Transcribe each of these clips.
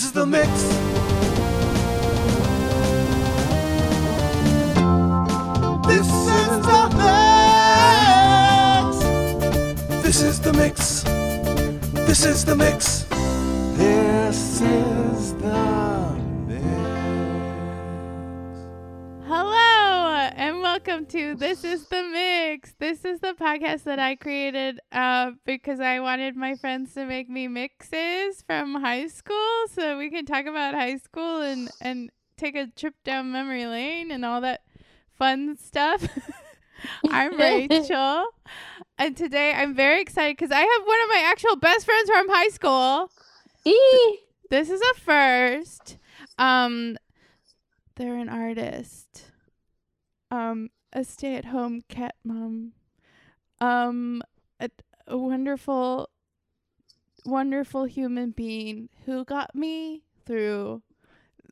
This is the mix. This is the mix. This is the mix. This is the mix. This is welcome to This is the Mix. This is the podcast that I created uh, because I wanted my friends to make me mixes from high school so we can talk about high school and, and take a trip down memory lane and all that fun stuff. I'm Rachel. And today I'm very excited because I have one of my actual best friends from high school. Eee. This is a first. Um, they're an artist. Um, a stay-at-home cat mom. Um, a, a wonderful, wonderful human being who got me through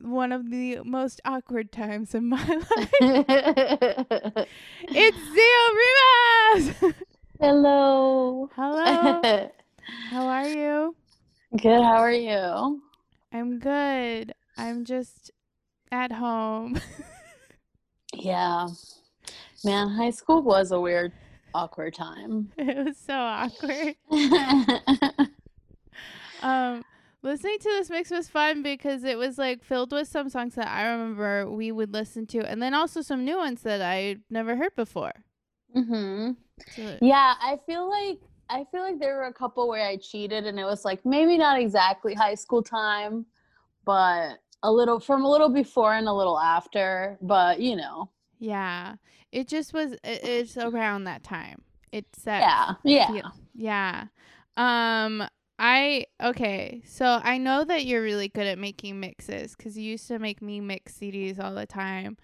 one of the most awkward times in my life. it's Zio Rivas. Hello. Hello. How are you? Good. How are you? I'm good. I'm just at home. Yeah. Man, high school was a weird, awkward time. it was so awkward. Um, listening to this mix was fun because it was like filled with some songs that I remember we would listen to, and then also some new ones that I never heard before. hmm So, Yeah, I feel like I feel like there were a couple where I cheated, and it was like maybe not exactly high school time, but a little from a little before and a little after. But you know, yeah, it just was. It, it's around that time. It's that. yeah, yeah. yeah. Um. I okay. So I know that you're really good at making mixes because you used to make me mix CDs all the time.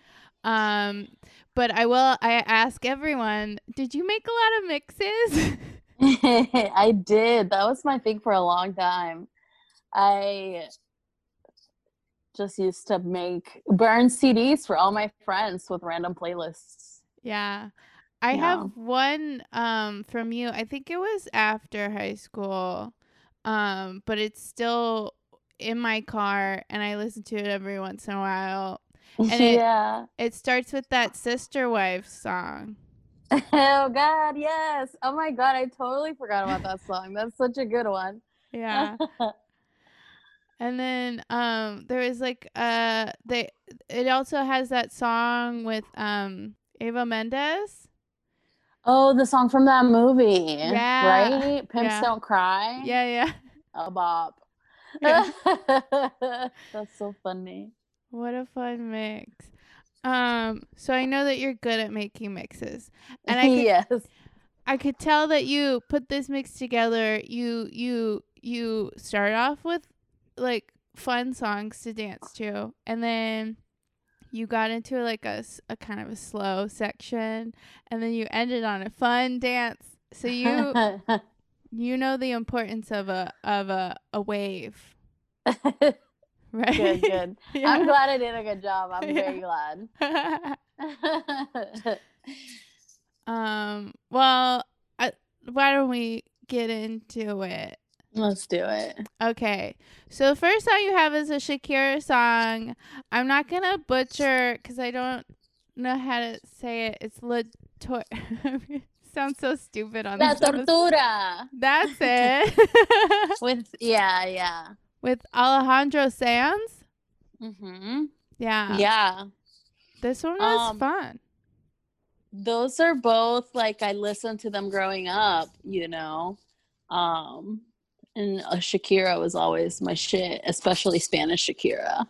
Um, but I will. I ask everyone, did you make a lot of mixes? I did. That was my thing for a long time. I just used to make burn CDs for all my friends with random playlists. Yeah. I Yeah. have one um from you. I think it was after high school. Um but it's still in my car and I listen to it every once in a while. And it- yeah. It starts with that Sister Wife song. oh God, yes. Oh my God, I totally forgot about that song. That's such a good one. Yeah. and then um there was like uh they it also has that song with um Eva Mendes. oh, the song from that movie. Yeah. Right? Pimps Yeah. Don't Cry. Yeah, yeah. A bop. Yeah. That's so funny. What a fun mix. Um, so I know that you're good at making mixes. And I could, yes. I could tell that you put this mix together. You you you start off with like fun songs to dance to and then you got into like a, a kind of a slow section and then you ended on a fun dance. So you you know the importance of a of a, a wave, right? good, good. Yeah. I'm glad I did a good job. I'm Yeah. very glad. Um, well, I, why don't we get into it? Let's do it. Okay, so first song you have is a Shakira song. I'm not gonna butcher because I don't know how to say it. It's La Tor- Sounds so stupid on La this tortura. That's it. With yeah, yeah. With Alejandro Sanz. Mm-hmm. Yeah. Yeah. This one was Um, fun. Those are both like I listened to them growing up, you know. Um and uh, Shakira was always my shit, especially Spanish Shakira.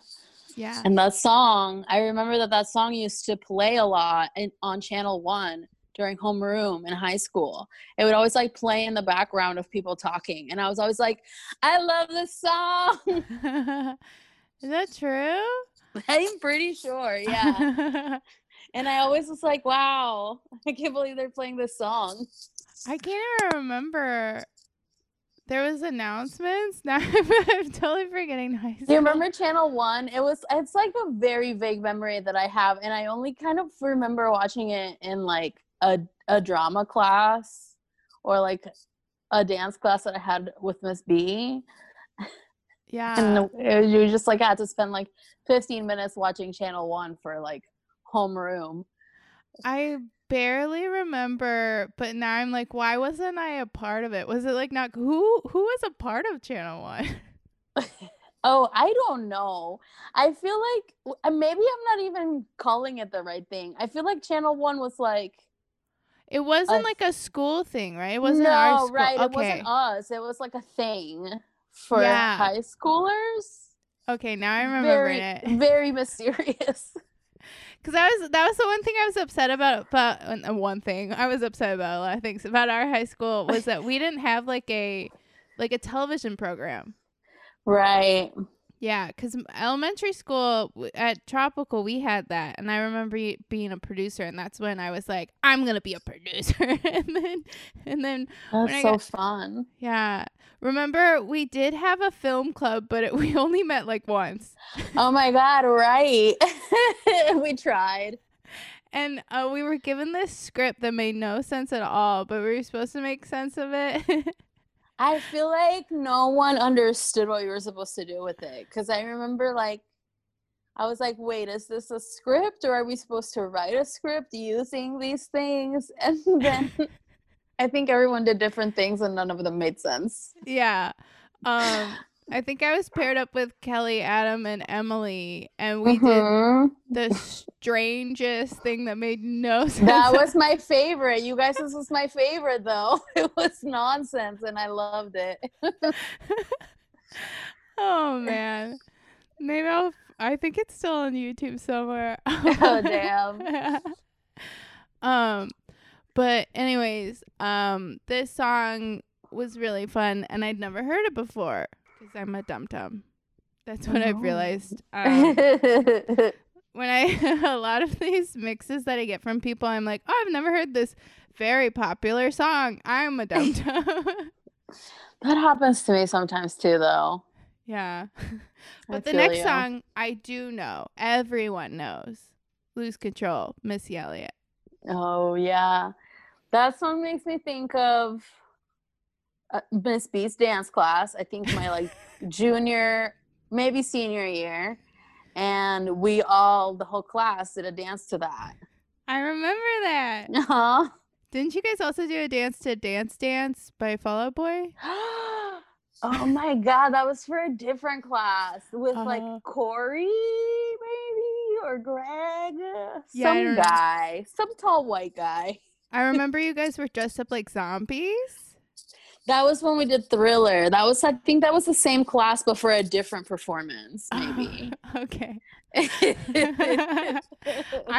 Yeah. And that song, I remember that that song used to play a lot in, on Channel 1 during homeroom in high school. It would always like play in the background of people talking. And I was always like, I love this song. is that true? I'm pretty sure. Yeah. and I always was like, wow, I can't believe they're playing this song. I can't even remember. There was announcements. Now I'm totally forgetting high school. Do you remember Channel 1? It was, it's like a very vague memory that I have. And I only kind of remember watching it in like a, a drama class or like a dance class that I had with Miss B. Yeah. and uh, you just like had to spend like 15 minutes watching channel one for like homeroom I barely remember, but now I'm like, why wasn't I a part of it? Was it like not who who was a part of Channel One? oh i don't know i feel like uh, maybe i'm not even calling it the right thing i feel like channel one was like It wasn't A- like a school thing, right? It wasn't no our school. right Okay. it wasn't us it was like a thing for Yeah. high schoolers okay, now I'm remembering very it. very mysterious Cause that was that was the one thing I was upset about. About uh, one thing I was upset about a lot of things about our high school was that we didn't have like a like a television program. right Yeah, because elementary school at Tropical, we had that, and I remember being a producer, and that's when I was like, "I'm gonna be a producer," and then, and then, that's so got- fun. Yeah. Remember, we did have a film club, but it, we only met like once, oh my god right. We tried. And uh, we were given this script that made no sense at all, but we were supposed to make sense of it. I feel like no one understood what we were supposed to do with it because I remember like I was like, wait, is this a script or are we supposed to write a script using these things? And then I think everyone did different things and none of them made sense. yeah. Um, I think I was paired up with Kelly, Adam, and Emily, and we did Mhm. the strangest thing that made no sense. That was my favorite. You guys, this was my favorite though. It was nonsense and I loved it. oh man. Maybe I'll. I think it's still on YouTube somewhere. Oh, damn. um, but anyways, um, this song was really fun, and I'd never heard it before because I'm a dum dum. That's what I've Oh. realized. Um, when I a lot of these mixes that I get from people, I'm like, oh, I've never heard this very popular song. I'm a dum dum. that happens to me sometimes too though. yeah. I But the next you. song I do know. Everyone knows. Lose Control, Missy Elliott. Oh yeah, that song makes me think of uh, Miss B's dance class. I think my like junior, maybe senior year, and we all, the whole class, did a dance to that. I remember that. Uh-huh. Didn't you guys also do a dance to Dance Dance by Fall Out Boy? oh my god, that was for a different class with Uh-huh. like Corey, maybe or Greg, Yeah, some guy, some tall white guy. I remember you guys were dressed up like zombies. That was when we did Thriller. That was, I think, that was the same class, but for a different performance, maybe. okay. I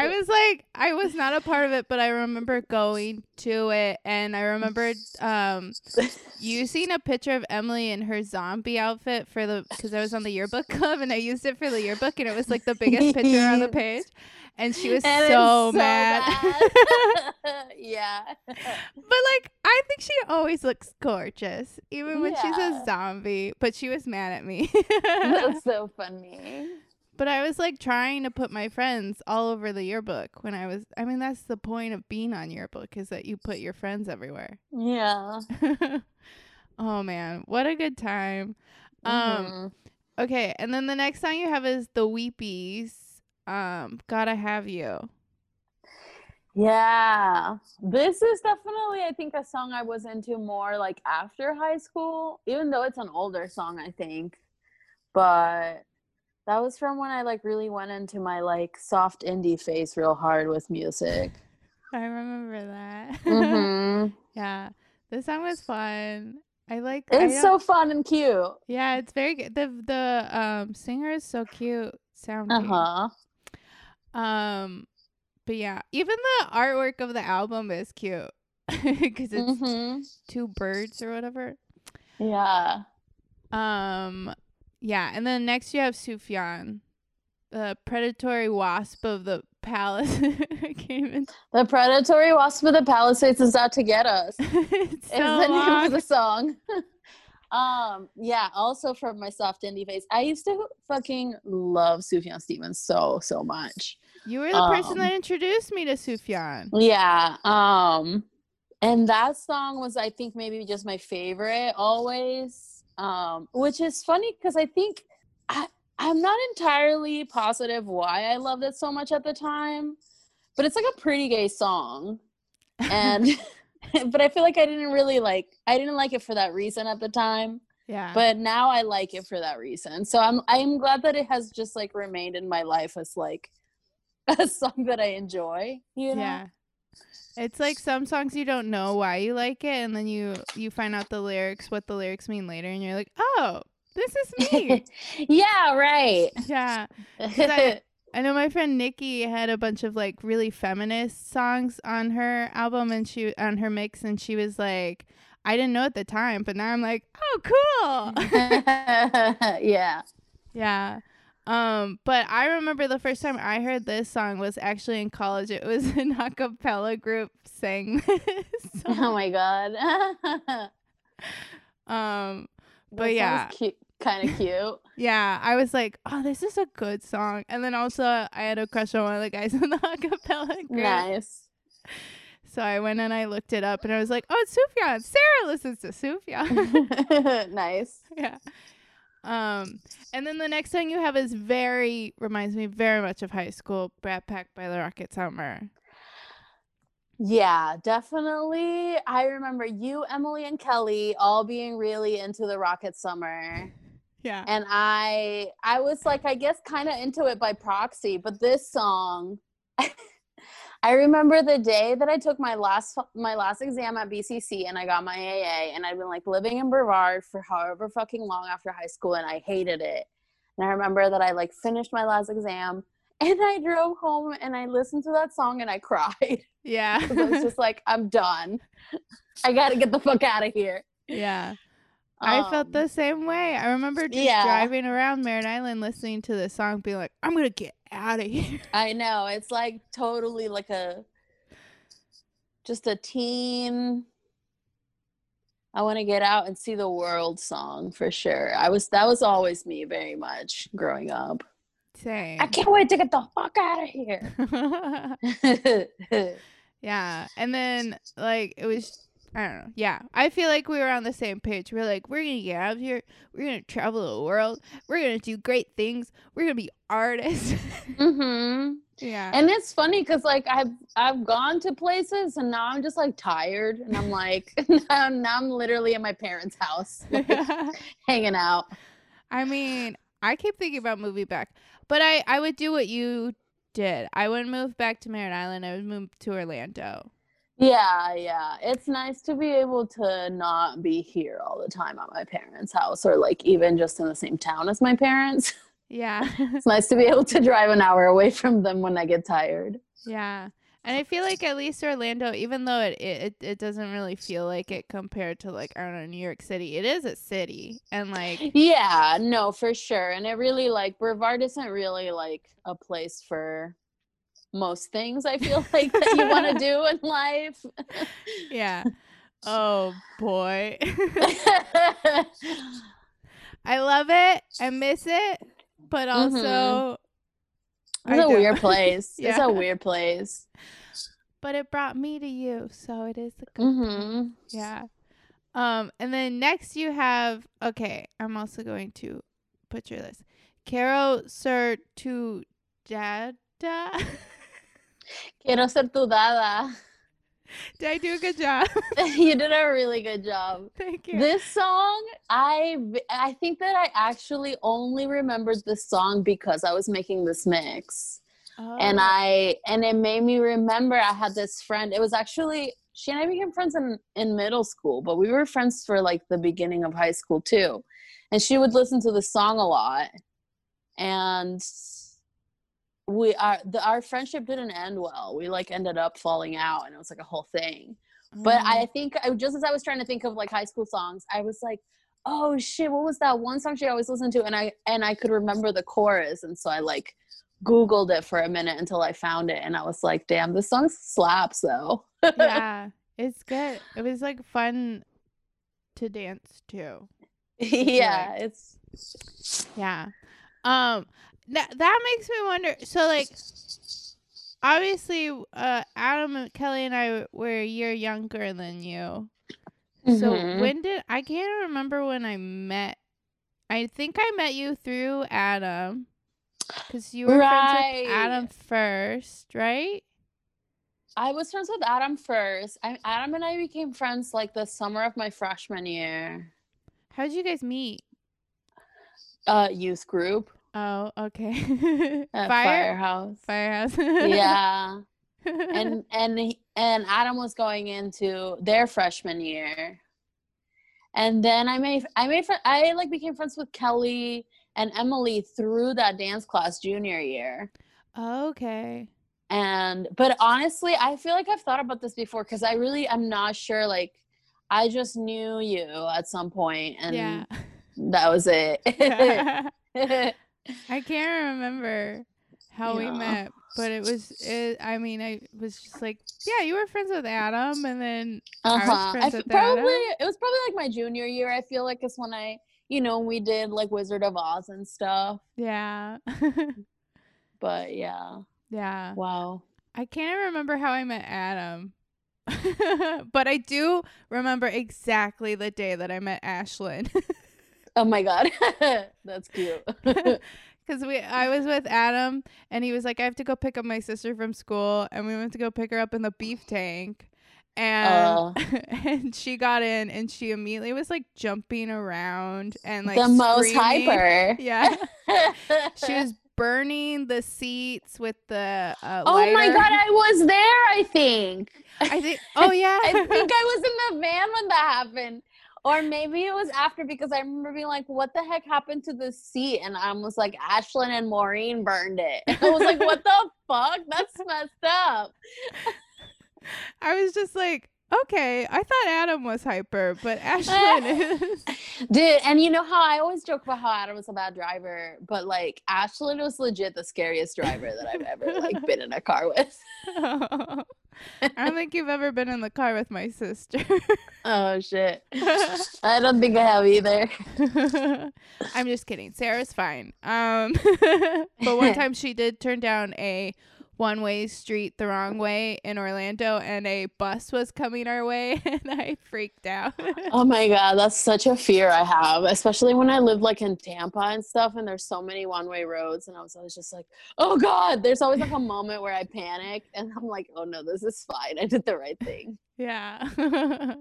was like, I was not a part of it, but I remember going to it, and I remembered um, using a picture of Emily in her zombie outfit for the because I was on the yearbook club, and I used it for the yearbook, and it was like the biggest picture on the page, and she was And so, so mad. bad. yeah. but like, I think she always looks gorgeous, even when she's a zombie. But she was mad at me. That's so funny. But I was like trying to put my friends all over the yearbook when I was. I mean, that's the point of being on yearbook is that you put your friends everywhere. Yeah. oh man, what a good time. Um, Mhm. okay, and then the next song you have is the Weepies. Um, gotta have you. Yeah. This is definitely, I think, a song I was into more like after high school, even though it's an older song, I think. But that was from when I like really went into my like soft indie phase real hard with music. I remember that. hmm yeah, the song was fun. I like. I It's don't- so fun and cute. Yeah, it's very good. The the um singer is so cute sounding. Uh huh. Um, but yeah, even the artwork of the album is cute because it's hmm two birds or whatever. Yeah. Um, yeah, and then next you have Sufjan, the predatory wasp of the palace. I can't. The predatory wasp of the Palisades is out to get us. it's so the name of the song. um, yeah, also from my soft indie phase. I used to fucking love Sufjan Stevens so, so much. You were the person um, that introduced me to Sufjan. Yeah. Um, and that song was, I think, maybe just my favorite always. Um, which is funny because I think I I'm not entirely positive why I loved it so much at the time, but it's like a pretty gay song, and but I feel like I didn't really like I didn't like it for that reason at the time. yeah. But now I like it for that reason. So I'm I'm glad that it has just like remained in my life as like a song that I enjoy. You know? Yeah. It's like some songs you don't know why you like it and then you you find out the lyrics what the lyrics mean later and you're like, "Oh, this is me." yeah, right. yeah. I- I know my friend Nikki had a bunch of like really feminist songs on her album and she on her mix and she was like, I didn't know at the time, but now I'm like, "Oh, cool." yeah. Yeah. Um, but I remember the first time I heard this song was actually in college. It was an a cappella group sang this Oh my god. Um, That But yeah. kind of cute. yeah, I was like, oh, this is a good song. And then also I had a crush on one of the guys in the a cappella group. nice. So I went and I looked it up and I was like, oh, it's Sufjan. Sarah listens to Sufjan. nice. yeah. Um, and then the next song you have is very reminds me very much of high school, Brat Pack by the Rocket Summer. Yeah, definitely. I remember you, Emily, and Kelly all being really into the Rocket Summer. Yeah. and I I was like I guess kind of into it by proxy, but this song I remember the day that I took my last my last exam at BCC and I got my AA and I'd been like living in Brevard for however fucking long after high school and I hated it. And I remember that I like finished my last exam and I drove home and I listened to that song and I cried. Yeah. I was just like I'm done. I got to get the fuck out of here. yeah. I felt Um, the same way. I remember just yeah. driving around Merritt Island listening to this song, being like, I'm going to get out of here. I know. It's like totally like a just a teen I want to get out and see the world song for sure. I was that was always me very much growing up. Same. I can't wait to get the fuck out of here. yeah. And then, like, it was, I don't know. Yeah. I feel like we were on the same page. We're like, we're going to get out of here. We're going to travel the world. We're going to do great things. We're going to be artists. mhm. yeah. And it's funny cuz like I've I've gone to places and now I'm just like tired and I'm like now, now I'm literally in my parents' house like, hanging out. I mean, I keep thinking about moving back, but I I would do what you did. I wouldn't move back to Merritt Island. I would move to Orlando. Yeah, yeah. It's nice to be able to not be here all the time at my parents' house or like even just in the same town as my parents. Yeah, It's nice to be able to drive an hour away from them when I get tired. yeah. And I feel like at least Orlando, even though it, it it doesn't really feel like it compared to like I don't know New York City, it is a city, and like Yeah, no, for sure. And it really like Brevard isn't really like a place for most things I feel like that you want to do in life. yeah. Oh boy, I love it. I miss it, but also I It's a don't. weird place. It's a weird place. but it brought me to you, so it is a good hmm Yeah. Um, and then next you have okay, I'm also going to butcher this. Caro Sir to Dada. Quiero ser tu dada. Did I do a good job? you did a really good job. Thank you. This song, I I think that I actually only remembered this song because I was making this mix. And Oh. I and it made me remember I had this friend. It was actually she and I became friends in in middle school, but we were friends for like the beginning of high school too. And she would listen to the song a lot. And we are the, our friendship didn't end well. We like ended up falling out and it was like a whole thing. But Mm. I think I, just as I was trying to think of like high school songs, I was like, "Oh shit, what was that one song she always listened to?" And I and I could remember the chorus, and so I like Googled it for a minute until I found it, and I was like, "Damn, this song slaps though." yeah, it's good. It was like fun to dance to. yeah, it's Yeah. Um that that makes me wonder so like obviously uh Adam and Kelly and I were a year younger than you. So Mhm. when did I can't remember when I met. I think I met you through Adam, because you were friends with Adam first, right? I was friends with Adam first. I, Adam and I became friends like the summer of my freshman year. How did you guys meet? Uh, youth group Oh, okay. Fire Firehouse. Firehouse. Yeah, and and and Adam was going into their freshman year, and then I made I made I like became friends with Kelly and Emily through that dance class junior year. okay. And but honestly, I feel like I've thought about this before because I really I'm not sure. Like, I just knew you at some point, and yeah. that was it. I can't remember how we met, but it was. It, I mean, I was just like, yeah, you were friends with Adam, and then I was uh-huh. friends I f- with probably Adam. it was probably like my junior year. I feel like it's when I, you know, we did like Wizard of Oz and stuff. yeah, But yeah, yeah. wow. I can't remember how I met Adam, but I do remember exactly the day that I met Ashlyn. Oh my god, that's cute. Because we, I was with Adam, and he was like, "I have to go pick up my sister from school," and we went to go pick her up in the beef tank, and Uh. and she got in, and she immediately was like jumping around and like the most hyper. Yeah, she was burning the seats with the uh, Oh my god, I was there. I think. I think. Oh yeah. I think I was in the van when that happened. Or maybe it was after because I remember being like, what the heck happened to the seat? And I was like, Ashlyn and Maureen burned it. I was like, what the fuck? That's messed up. I was just like, okay, I thought Adam was hyper, but Ashlyn is. Dude, and you know how I always joke about how Adam was a bad driver, but like Ashlyn was legit the scariest driver that I've ever like been in a car with. I don't think you've ever been in the car with my sister. Oh shit. I don't think I have either. I'm just kidding. Sarah's fine. Um, but one time she did turn down a one-way street the wrong way in Orlando, and a bus was coming our way, and I freaked out. Oh my god, that's such a fear I have, especially when I live like in Tampa and stuff, and there's so many one-way roads, and I was always just like, "Oh god!" There's always like a moment where I panic, and I'm like, "Oh no, this is fine. I did the right thing." yeah.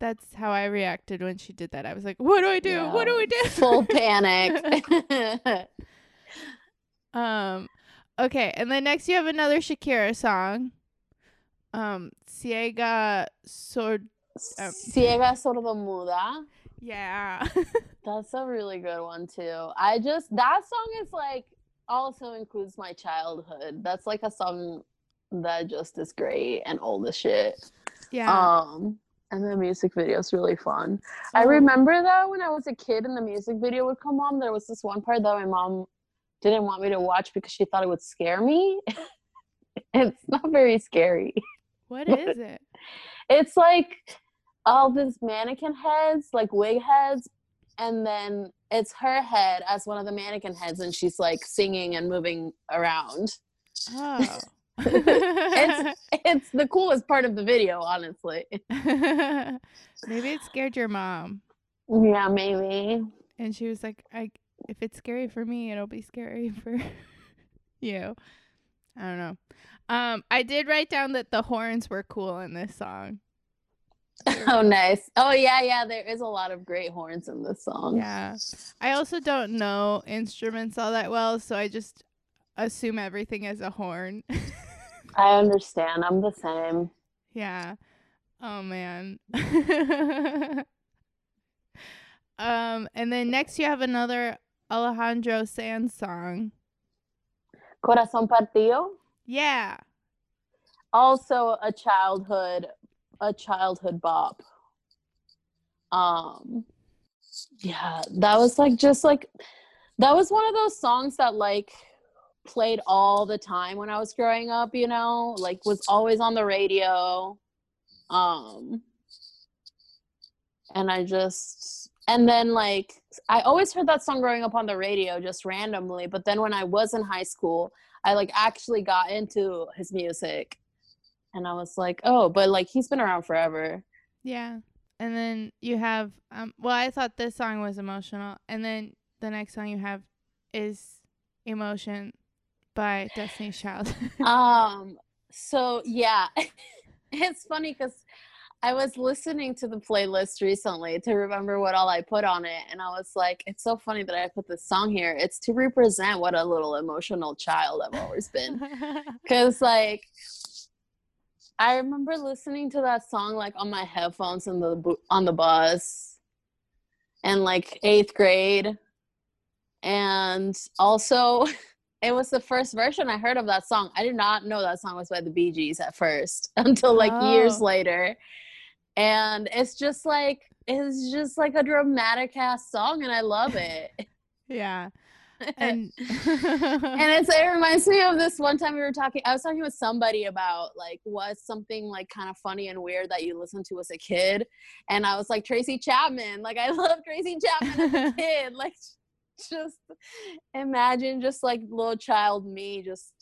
That's how I reacted when she did that. I was like, "What do I do? What do I do?" Full panic. Um, okay, and then next you have another Shakira song. Um, Ciega Sord. Um, Ciega sordomuda. Yeah. That's a really good one too. I just that song is like also includes my childhood. That's like a song that just is great and old as shit. yeah. Um, and the music video is really fun. I Oh, remember that when I was a kid and the music video would come on, there was this one part that my mom didn't want me to watch because she thought it would scare me. it's not very scary. What is it? It's like all these mannequin heads, like wig heads, and then it's her head as one of the mannequin heads, and she's like singing and moving around. Oh. It's it's the coolest part of the video, honestly. Maybe it scared your mom. Yeah, maybe. And she was like, I if it's scary for me, it'll be scary for you. I don't know. Um, I did write down that the horns were cool in this song. Oh, nice. Oh, yeah, yeah. There is a lot of great horns in this song. Yeah. I also don't know instruments all that well, so I just assume everything is a horn. I understand. I'm the same. yeah. Oh man. um and then next you have another Alejandro Sanz song. Corazón partido. Yeah. Also a childhood, a childhood bop. Um, yeah, that was like just like that was one of those songs that like played all the time when I was growing up. You know, like was always on the radio. Um, and I just and then like I always heard that song growing up on the radio just randomly, but then when I was in high school, I like actually got into his music and I was like, "Oh, but like he's been around forever." Yeah. and then you have um well I thought this song was emotional and then the next song you have is Emotion by Destiny's Child. um so yeah it's funny because i was listening to the playlist recently to remember what all i put on it and i was like it's so funny that i put this song here it's to represent what a little emotional child i've always been because like i remember listening to that song like on my headphones in the on the bus and like eighth grade and also it was the first version I heard of that song. I did not know that song was by the Bee Gees at first until like years Oh. later. And it's just like it's just like a dramatic ass song and I love it. yeah. And and it's it reminds me of this one time we were talking I was talking with somebody about like what's something like kind of funny and weird that you listened to as a kid. And I was like Tracy Chapman. Like I love Tracy Chapman as a kid. Like just imagine just like little child me just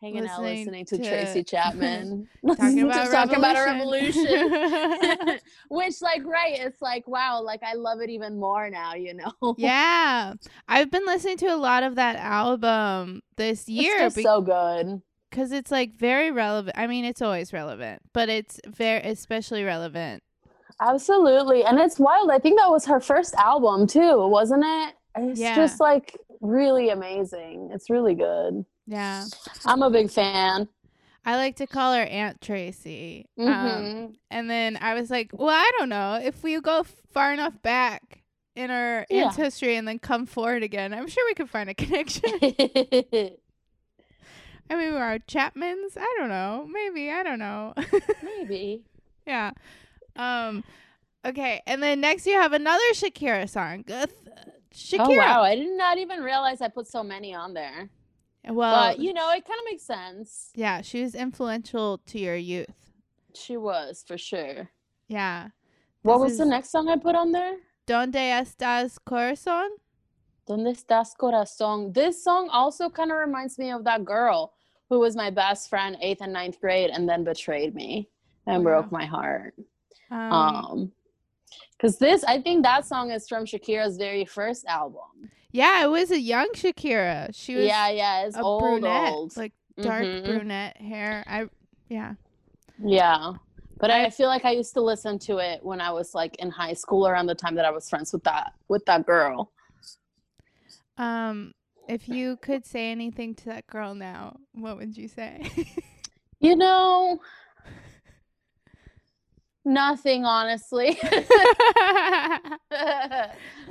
hanging out Listening listening to, to- Tracy Chapman. talking about talking about a revolution. Which like right, it's like wow, like I love it even more now, you know. yeah. I've been listening to a lot of that album this year It's just so good. because it's like very relevant. I mean, it's always relevant, but it's very especially relevant. Absolutely. And it's wild. I think that was her first album too, wasn't it? It's Yeah. just like really amazing. It's really good. Yeah. I'm a big fan. I like to call her Aunt Tracy. Um, Mhm. and then I was like, well, I don't know. If we go far enough back in our Yeah. ancestry and then come forward again, I'm sure we could find a connection. I mean, we are Chapmans. I don't know. Maybe. I don't know. Maybe. yeah. Um. Okay. And then next you have another Shakira song. Shakira. Oh wow, I did not even realize I put so many on there. Well, but you know, it kind of makes sense. yeah, she was influential to your youth. She was for sure. Yeah. What was the next song I put on there? Donde estás, corazón? Donde estás corazón? This song also kind of reminds me of that girl who was my best friend eighth and ninth grade and then betrayed me and Wow. broke my heart. Um, Um, because this, I think that song is from Shakira's very first album. Yeah, it was a young Shakira. She was Yeah, yeah, it's a old, brunette, old. like dark Mhm. brunette hair. I yeah. Yeah. But I, I- feel like I used to listen to it when I was like in high school around the time that I was friends with that with that girl. Um, if you could say anything to that girl now, what would you say? You know, nothing honestly. I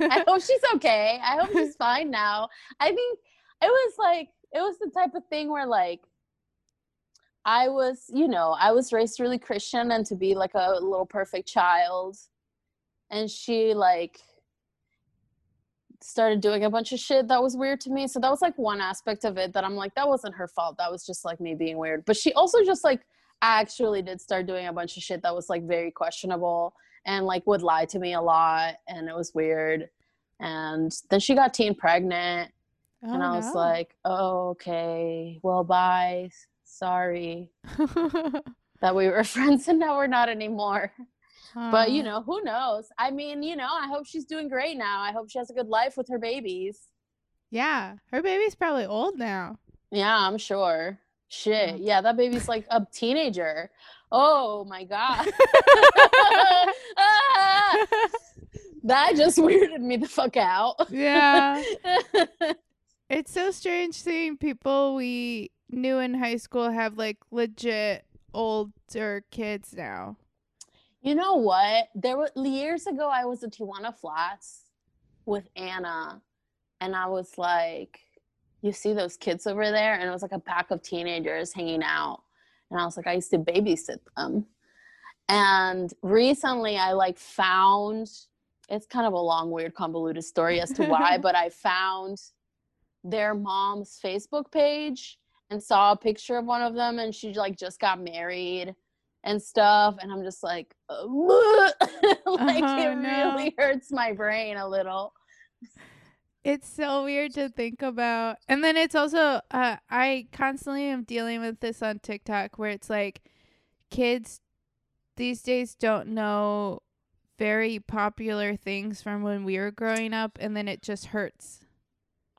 hope she's okay. I hope she's fine now. I think it was like it was the type of thing where like I was, you know, I was raised really Christian and to be like a little perfect child. And she like started doing a bunch of shit that was weird to me. So that was like one aspect of it that I'm like, that wasn't her fault. That was just like me being weird. But she also just like actually did start doing a bunch of shit that was like very questionable and like would lie to me a lot and it was weird. And then she got teen pregnant and oh, I was like, oh, okay, well, bye. Sorry that we were friends and now we're not anymore. But you know, who knows? I mean, you know, I hope she's doing great now. I hope she has a good life with her babies. yeah, her baby's probably old now. Yeah, I'm sure. Shit. Yeah. Yeah, that baby's like a teenager. Oh my god. Ah, that just weirded me the fuck out. yeah, it's so strange seeing people we knew in high school have like legit older kids now. You know what? There were years ago I was at Tijuana Flats with Anna and I was like, you see those kids over there? And it was like a pack of teenagers hanging out. And I was like, I used to babysit them. And recently I like found it's kind of a long, weird, convoluted story as to why, but I found their mom's Facebook page and saw a picture of one of them and she like just got married and stuff and i'm just like like Oh, it uh-huh, no. really hurts my brain a little It's so weird to think about. And then it's also uh I constantly am dealing with this on TikTok where it's like kids these days don't know very popular things from when we were growing up and then it just hurts.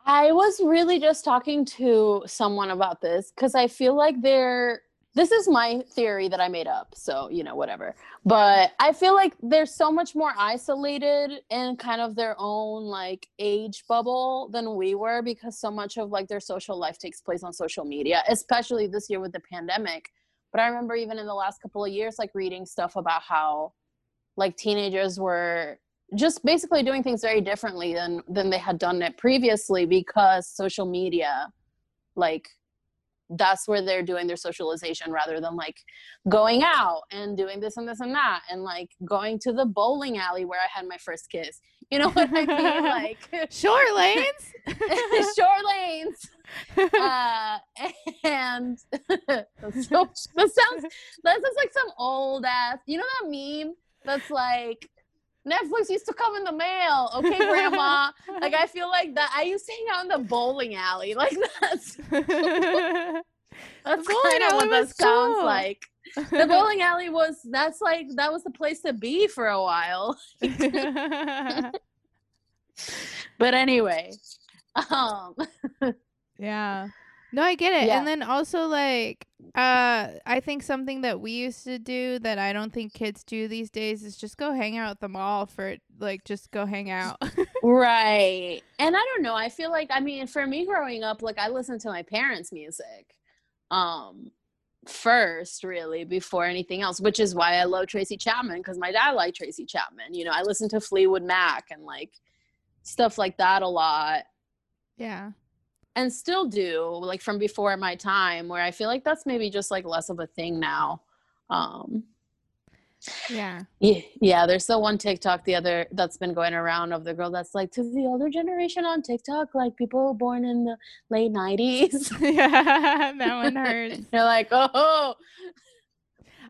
I was really just talking to someone about this because I feel like they're this is my theory that I made up. So, you know, whatever. But I feel like they're so much more isolated in kind of their own like age bubble than we were because so much of like their social life takes place on social media, especially this year with the pandemic. But I remember even in the last couple of years, like reading stuff about how like teenagers were just basically doing things very differently than than they had done it previously because social media like that's where they're doing their socialization rather than like going out and doing this and this and that and like going to the bowling alley where I had my first kiss. You know what I mean? Like short lanes, short lanes. Uh, and that sounds that sounds like some old ass. You know that meme that's like Netflix used to come in the mail. Okay, grandma. like I feel like that I used to hang out in the bowling alley. Like that's that's kind of what that sounds cool. like. The bowling alley was that's like that was the place to be for a while. but anyway. Um Yeah. No, I get it. Yeah. And then also like uh I think something that we used to do that I don't think kids do these days is just go hang out at the mall for like just go hang out. right. And I don't know, I feel like I mean for me growing up like I listened to my parents' music. Um first really before anything else which is why i love tracy chapman because my dad liked tracy chapman you know i listened to fleetwood mac and like stuff like that a lot yeah and still do like from before my time where i feel like that's maybe just like less of a thing now um yeah. Yeah, yeah there's the one tiktok the other that's been going around of the girl that's like to the older generation on tiktok like people born in the late 90s yeah that one hurts. They're like oh.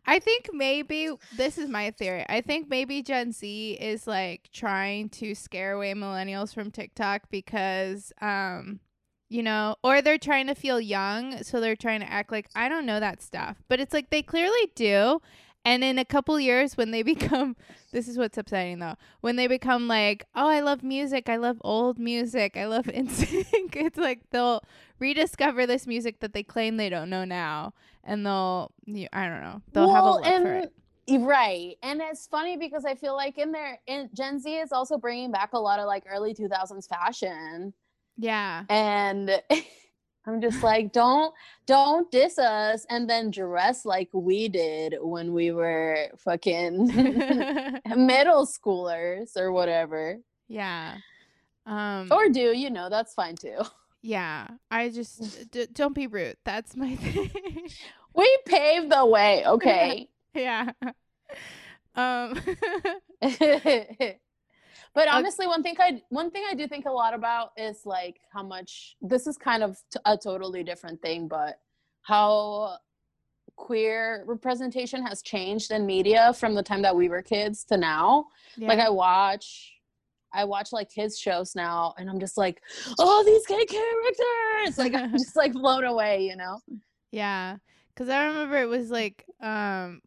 I think maybe this is my theory. I think maybe Gen Z is like trying to scare away millennials from TikTok because um you know, or they're trying to feel young, so they're trying to act like I don't know that stuff. But it's like they clearly do. And in a couple years when they become this is what's upsetting though. When they become like, "Oh, I love music. I love old music. I love NSYNC." it's like they'll rediscover this music that they claim they don't know now and they'll I don't know. They'll well, have a love for it. Right. And it's funny because I feel like in their in Gen Z is also bringing back a lot of like early 2000s fashion. Yeah. And I'm just like, don't don't diss us and then dress like we did when we were fucking middle schoolers or whatever. Yeah. Um or do, you know, that's fine too. Yeah. I just d- don't be rude. That's my thing. we paved the way, okay? yeah. Um but honestly one thing i one thing i do think a lot about is like how much this is kind of t- a totally different thing but how queer representation has changed in media from the time that we were kids to now yeah. like i watch I watch like kids shows now and I'm just like, oh, these gay characters. Like I'm just like blown away, you know? Yeah. Cause I remember it was like um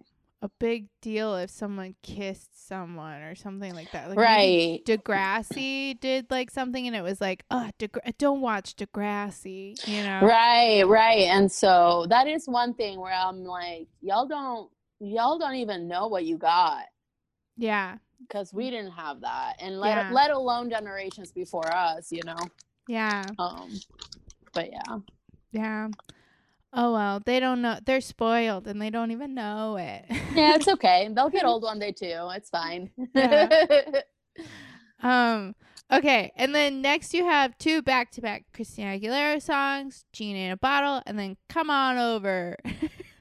a big deal if someone kissed someone or something like that. Like right. Degrassi did like something and it was like, oh, Degra- don't watch Degrassi, you know? Right, right. And so that is one thing where I'm like, y'all don't, y'all don't even know what you got. Yeah. Because we didn't have that. And let, yeah. let alone generations before us, you know? Yeah. Um, but yeah. Yeah. Oh well, they don't know. They're spoiled and they don't even know it. yeah, it's okay. They'll get old one day too. It's fine. um. Okay, and then next you have two back-to-back Christina Aguilera songs, "Genie in a Bottle," and then "Come On Over."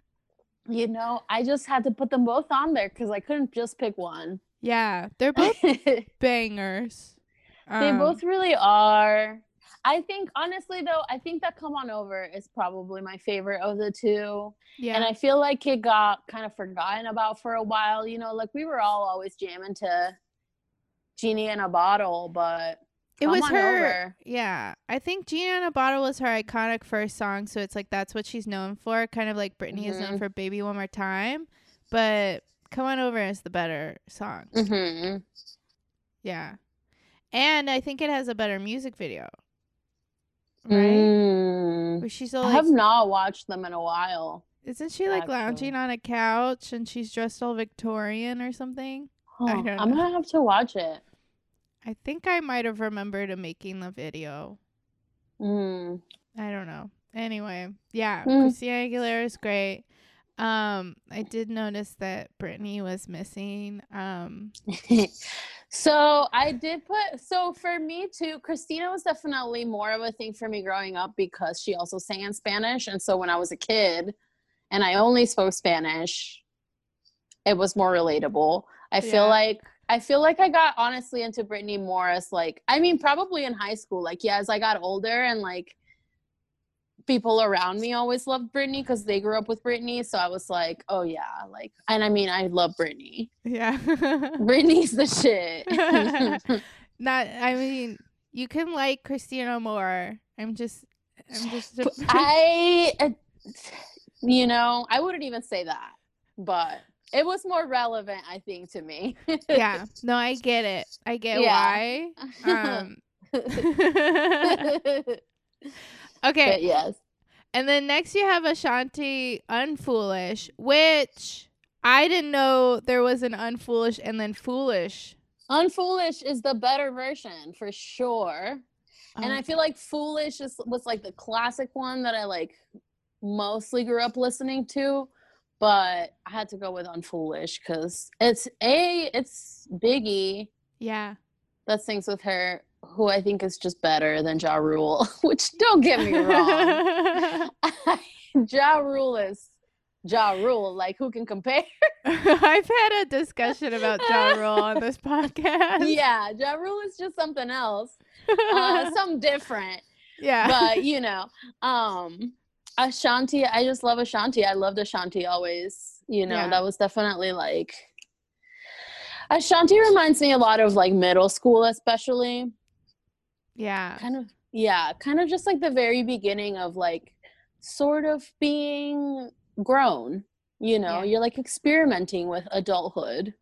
you know, I just had to put them both on there because I couldn't just pick one. Yeah, they're both bangers. They um, both really are. I think honestly though, I think that Come On Over is probably my favorite of the two. Yeah. And I feel like it got kind of forgotten about for a while. You know, like we were all always jamming to Genie in a Bottle, but it was her. Over. Yeah. I think Genie in a Bottle was her iconic first song, so it's like that's what she's known for. Kind of like Britney mm-hmm. is known mm-hmm. for Baby One More Time. But Come On Over is the better song. hmm Yeah. And I think it has a better music video. Right? Mm. She's all I like, have not watched them in a while. isn't she like actually. lounging on a couch and she's dressed all Victorian or something? Huh, don't I'm gonna have to watch it. I think I might have remembered making the video. Mm. I don't know. Anyway, yeah, Mm. Christina Aguilera is great. Um, I did notice that Britney was missing. Um, so I did put so for me too, Christina was definitely more of a thing for me growing up because she also sang in Spanish. And so when I was a kid and I only spoke Spanish, it was more relatable. I feel like I feel like I got honestly into Britney more. like I mean probably in high school. Like yeah, as I got older and like people around me always loved Britney because they grew up with Britney. So I was like, oh yeah, like and I mean I love Britney. yeah. Britney's the shit. Not. I mean, you can like Christina more. I'm just. I'm just. I, uh, you know, I wouldn't even say that, but it was more relevant, I think, to me. yeah. No, I get it. I get Yeah. why. Um. But okay. yes. And then next you have Ashanti Unfoolish, which I didn't know there was an unfoolish and then foolish. Unfoolish is the better version for sure. And I oh. feel like Foolish is, was like the classic one that I like mostly grew up listening to. But I had to go with Unfoolish because it's A, it's Biggie. yeah. that sings with her, who I think is just better than Ja Rule. Which don't get me wrong, Ja Rule is Ja Rule. Like who can compare? I've had a discussion about Ja Rule on this podcast. yeah, Ja Rule is just something else, uh, something different. yeah. But you know, um, Ashanti. I just love Ashanti. I loved Ashanti always. You know, Yeah. that was definitely like. Ashanti reminds me a lot of like middle school, especially. Yeah. kind of yeah kind of just like the very beginning of like sort of being grown you know Yeah. you're like experimenting with adulthood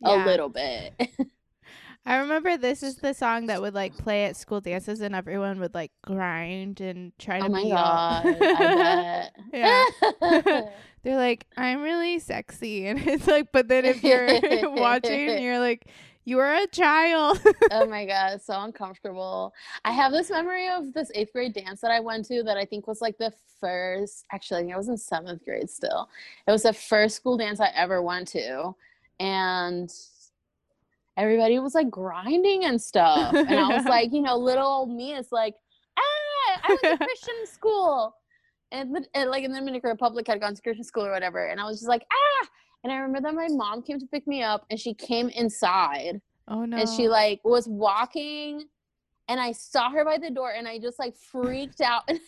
Yeah. a little bit I remember this is the song that would like play at school dances and everyone would like grind and try oh to oh my be all- god i yeah. They're like, I'm really sexy. And it's like, but then if you're watching, you're like, you are a child. oh my god so uncomfortable. I have this memory of this eighth grade dance that i went to that i think was like the first actually I was in seventh grade still. It was the first school dance i ever went to and everybody was like grinding and stuff. And i was like you know little old me is like ah i went to christian school. And, and like in the dominican republic had gone to christian school or whatever and i was just like ah and i remember that my mom came to pick me up and she came inside. Oh no. and she like was walking and i saw her by the door and i just like freaked out. And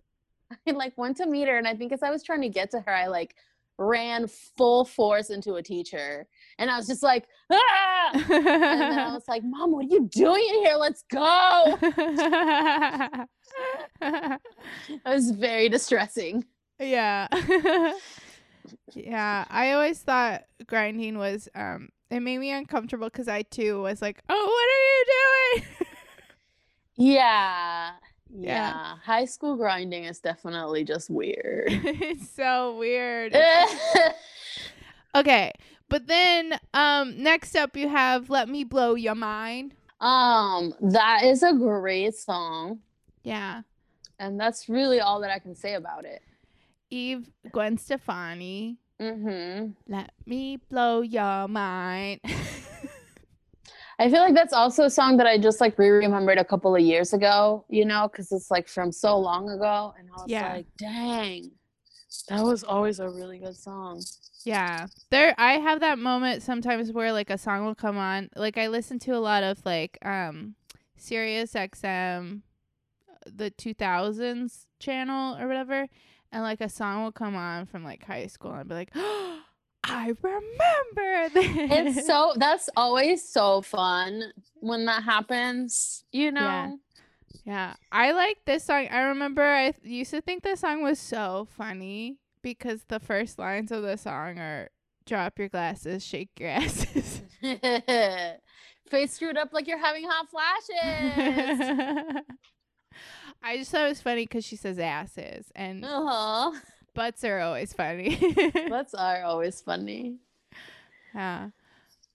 i like went to meet her and i think as i was trying to get to her i like ran full force into a teacher. And i was just like ah! And then i was like mom what are you doing in here? Let's go. It was very distressing. Yeah. Yeah. I always thought grinding was, um, it made me uncomfortable because I too was like, oh, what are you doing? yeah Yeah. yeah high school grinding is definitely just weird it's so weird. Okay, but then um next up you have Let Me Blow Your Mind. um that is a great song Yeah. and that's really all that I can say about it. Eve Gwen Stefani. hmm Let me blow your mind. I feel like that's also a song that I just like re-remembered a couple of years ago, you know, because it's like from so long ago, and I was Yeah. like, dang, that was always a really good song. yeah. There I have that moment sometimes where like a song will come on. Like I listen to a lot of like um Sirius XM the 2000s channel or whatever and like a song will come on from like high school and I'll be like, oh, I remember this. It's so that's always so fun when that happens, you know. Yeah. Yeah, I like this song. I remember I th- used to think this song was so funny because the first lines of the song are drop your glasses, shake your asses. Face screwed up like you're having hot flashes. I just thought it was funny because she says asses, and uh huh. butts are always funny. Butts are always funny. yeah.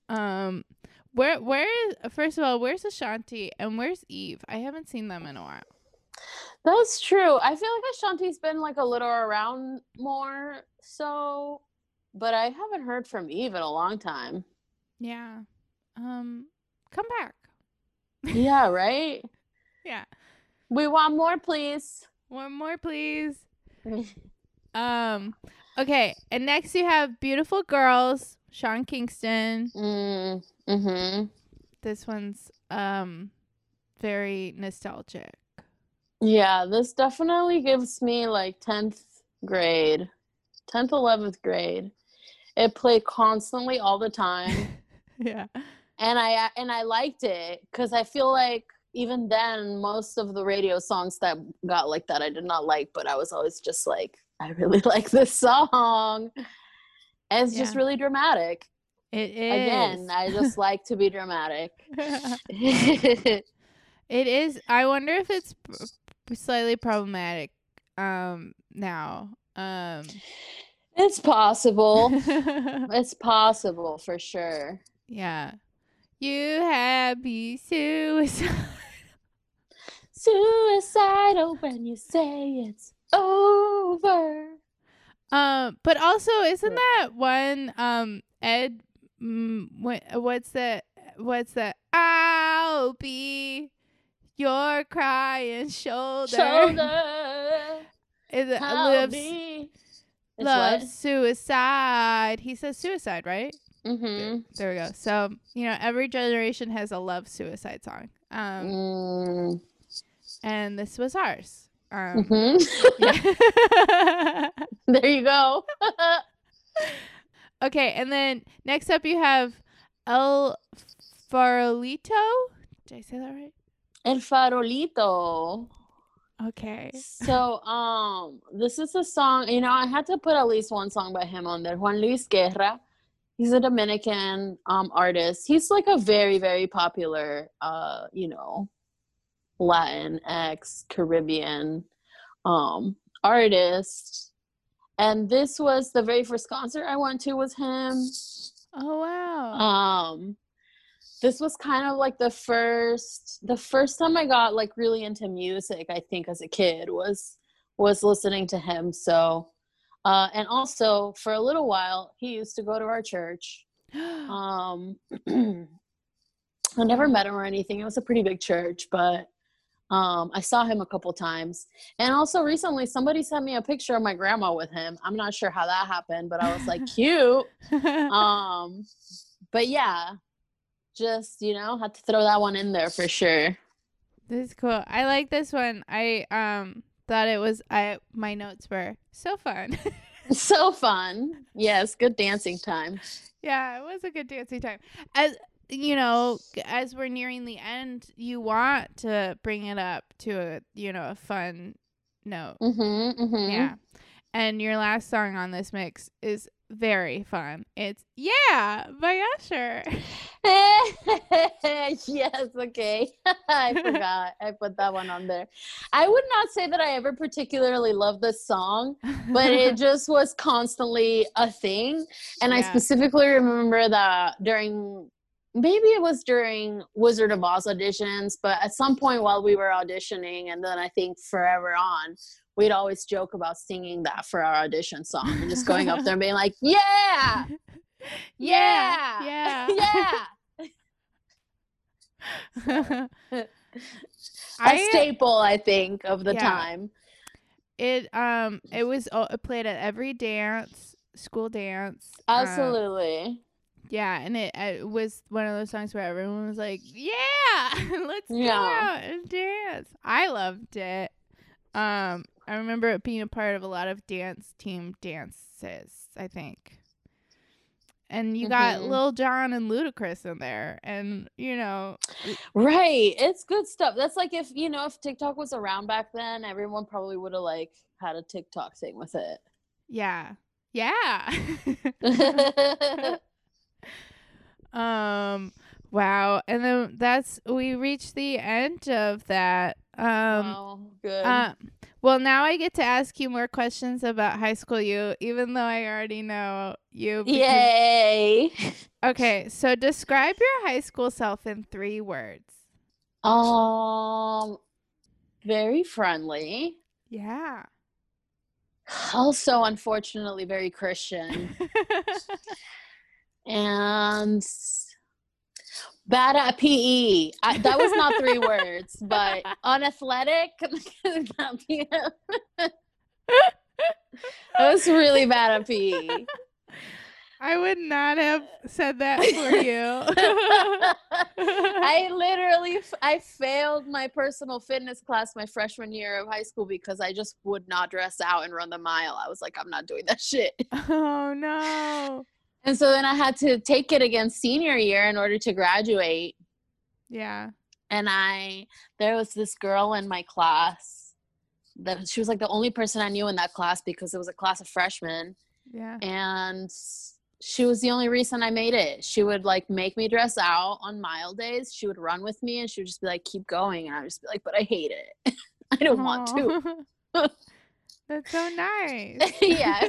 Um, where where is first of all, where's Ashanti and where's Eve? I haven't seen them in a while. That's true. I feel like Ashanti's been like a little around more so, but I haven't heard from Eve in a long time. Yeah. Um, come back. Yeah, right? Yeah. We want more, please. One more, please. Um, okay, and next you have Beautiful Girls, Sean Kingston. Mm, mm-hmm. This one's um very nostalgic. Yeah, this definitely gives me like 10th grade, 10th, 11th grade. It played constantly all the time. yeah. and I and I liked it because I feel like even then most of the radio songs that got like that I did not like, but I was always just like, I really like this song. And it's just really dramatic. It is. Again, I just like to be dramatic. it is. I wonder if it's slightly problematic um now. Um it's possible. It's possible for sure. yeah. You happy suicide. Suicidal when you say it's over. Um, but also, isn't that one um Ed? Mm, what what's that? what's that? I'll be your crying shoulder. Shoulder. Is it I'll lives be. It's love what? suicide? He says suicide, right? Mm-hmm. There we go. So you know, every generation has a love suicide song. Um, Mm. and this was ours. Um, hmm yeah. there you go. Okay, and then next up you have El Farolito. Did I say that right? El Farolito. Okay. So, um, this is a song. You know, I had to put at least one song by him on there. Juan Luis Guerra. He's a Dominican um artist. He's like a very, very popular, uh, you know, Latin X Caribbean um artist. And this was the very first concert I went to was him. Oh wow. um this was kind of like the first the first time i got like really into music i think as a kid was was listening to him so uh and also for a little while he used to go to our church. Um i never met him or anything. It was a pretty big church but um i saw him a couple times. And also recently somebody sent me a picture of my grandma with him. I'm not sure how that happened but i was like cute. Um but yeah just you know had to throw that one in there for sure. This is cool. I like this one. I um thought it was I my notes were so fun. so fun yes good dancing time yeah, it was a good dancing time. As you know, as we're nearing the end, you want to bring it up to a you know a fun note. mm-hmm, mm-hmm. Yeah. And your last song on this mix is very fun. It's Yeah by Usher. yes okay. I forgot. I put that one on there. I would not say that i ever particularly loved this song but it just was constantly a thing. And i specifically remember that during maybe it was during wizard of oz auditions but at some point while we were auditioning and then i think forever on we'd always joke about singing that for our audition song and just going up there and being like yeah yeah Yeah. yeah yeah. a I staple i think of the Yeah. time it um it was uh, it played at every dance, school dance. um, absolutely yeah, and it, it was one of those songs where everyone was like, "Yeah, let's go Yeah. out and dance." I loved it. Um, I remember it being a part of a lot of dance team dances. I think, and you got Mhm. Lil Jon and Ludacris in there, and you know, right it's good stuff that's like if you know if tiktok was around back then everyone probably would have like had a tiktok thing with it yeah, Yeah. um wow. And then that's we reached the end of that. Um good. uh, well now I get to ask you more questions about high school you, even though I already know you. because- Yay. Okay, so describe your high school self in three words. Um, very friendly. Yeah. Also, unfortunately, very Christian and bad at PE. I, that was not three words, but unathletic. I was really bad at. PE. I would not have said that for you. I literally I failed my personal fitness class my freshman year of high school because I just would not dress out and run the mile. I was like, I'm not doing that shit. oh no. And so then I had to take it again senior year in order to graduate. Yeah. And I there was this girl in my class that she was like the only person I knew in that class because it was a class of freshmen. Yeah. and she was the only reason I made it. She would like make me dress out on mile days. She would run with me and she would just be like, keep going. And I would just be like, but I hate it. I don't want to. That's so nice. yeah.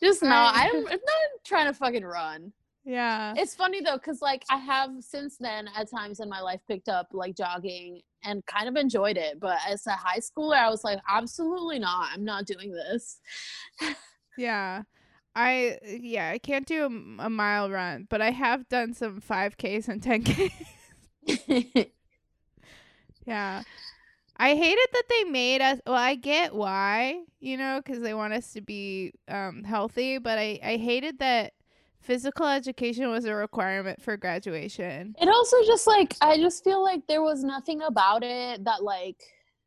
It was, I don't know. Just no, I'm, I'm not trying to fucking run. Yeah. It's funny though, because like I have since then at times in my life picked up like jogging and kind of enjoyed it. But as a high schooler, I was like, absolutely not. I'm not doing this. Yeah. I yeah, I can't do a mile run, but I have done some 5Ks and 10Ks. yeah. I hated that they made us well, I get why, you know, cuz they want us to be um healthy, but I I hated that physical education was a requirement for graduation. it also just like i just feel like there was nothing about it that like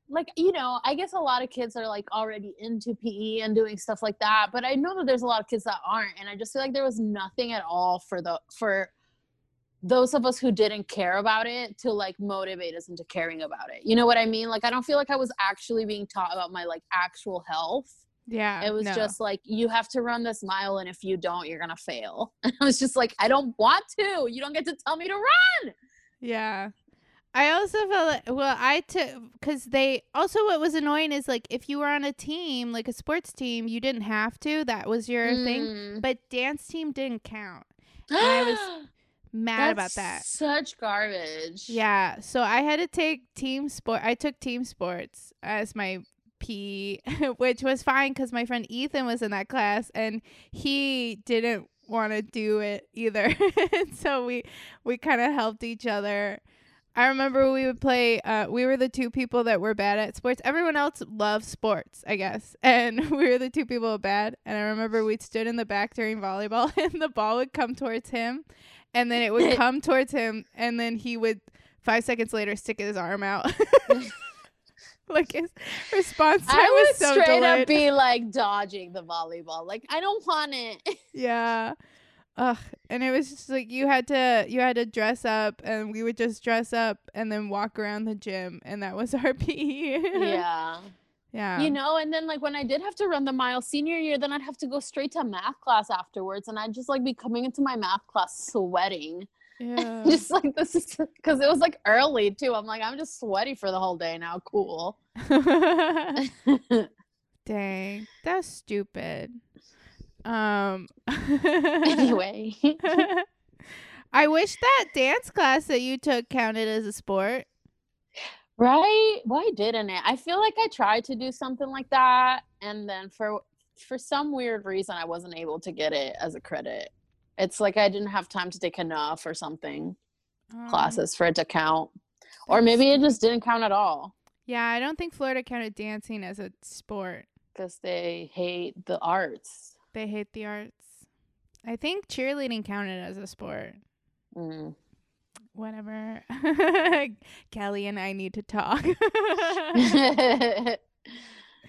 like you know i guess a lot of kids are like already into pe and doing stuff like that but i know that there's a lot of kids that aren't and i just feel like there was nothing at all for the for those of us who didn't care about it to like motivate us into caring about it you know what i mean like i don't feel like i was actually being taught about my like actual health Yeah. it was no. just like you have to run this mile and if you don't you're gonna fail and i was just like i don't want to you don't get to tell me to run Yeah. I also felt like, well, I took, because they, also what was annoying is like if you were on a team, like a sports team, you didn't have to. That was your thing. Mm. But dance team didn't count. I was Mad about that. such garbage Yeah. So I had to take team sport. I took team sports as my P, which was fine because my friend Ethan was in that class and he didn't want to do it either. so we we kind of helped each other. I remember we would play. Uh, we were the two people that were bad at sports. Everyone else loved sports, I guess, and we were the two people bad. And I remember we stood in the back during volleyball, and the ball would come towards him, and then it would come towards him, and then he would five seconds later stick his arm out. like his response time I would was so straight delayed. up be like dodging the volleyball. Like I don't want it. yeah. Ugh. And it was just like you had to you had to dress up and we would just dress up and then walk around the gym and that was our PE. yeah. Yeah. You know, and then like when I did have to run the mile senior year, then I'd have to go straight to math class afterwards, and I'd just like be coming into my math class sweating, yeah. just like this is because it was like early too. I'm like, I'm just sweaty for the whole day now. Cool. Dang. That's stupid. Um anyway, I wish that dance class that you took counted as a sport. Right? Why didn't it? I feel like I tried to do something like that, and then for for some weird reason, I wasn't able to get it as a credit. It's like I didn't have time to take enough or something Um, classes for it to count, or maybe it just didn't count at all. Yeah, I don't think Florida counted dancing as a sport. because they hate the arts. They hate the arts. I think cheerleading counted as a sport. Mm. Whatever. Kelly and I need to talk.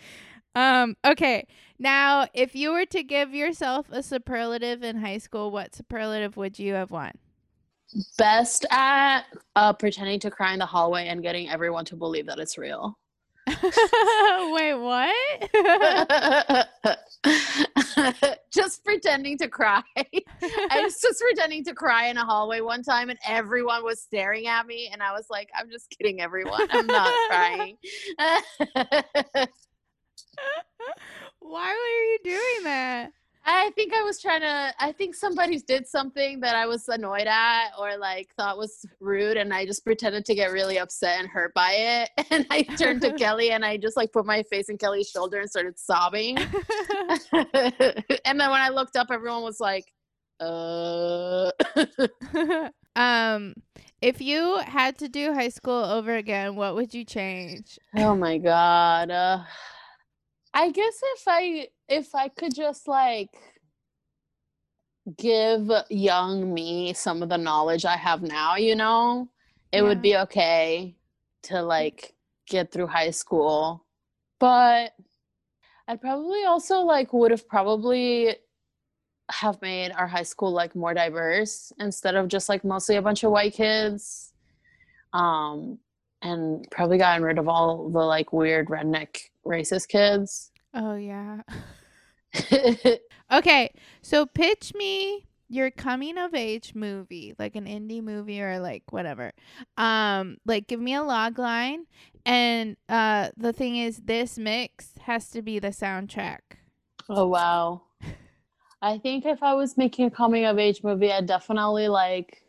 um, okay. Now, if you were to give yourself a superlative in high school, what superlative would you have won? Best at uh, pretending to cry in the hallway and getting everyone to believe that it's real. Wait, what? just pretending to cry. I was just pretending to cry in a hallway one time, and everyone was staring at me, and I was like, "I'm just kidding, everyone. I'm not crying." Why were you doing that? I think I was trying to. I think somebody did something that I was annoyed at or like thought was rude, and I just pretended to get really upset and hurt by it. And I turned to Kelly and I just like put my face in Kelly's shoulder and started sobbing. and then when I looked up, everyone was like, "Uh." um, if you had to do high school over again, what would you change? oh my god. Uh, I guess if I if I could just like give young me some of the knowledge I have now, you know, it would be okay to like get through high school. But I'd probably also like would have probably have made our high school like more diverse instead of just like mostly a bunch of white kids. Um and probably gotten rid of all the like weird redneck racist kids. Oh yeah. Okay, so pitch me your coming of age movie, like an indie movie or like whatever. Um, like give me a log line, and uh, the thing is, this mix has to be the soundtrack. Oh wow. I think if I was making a coming of age movie, I'd definitely like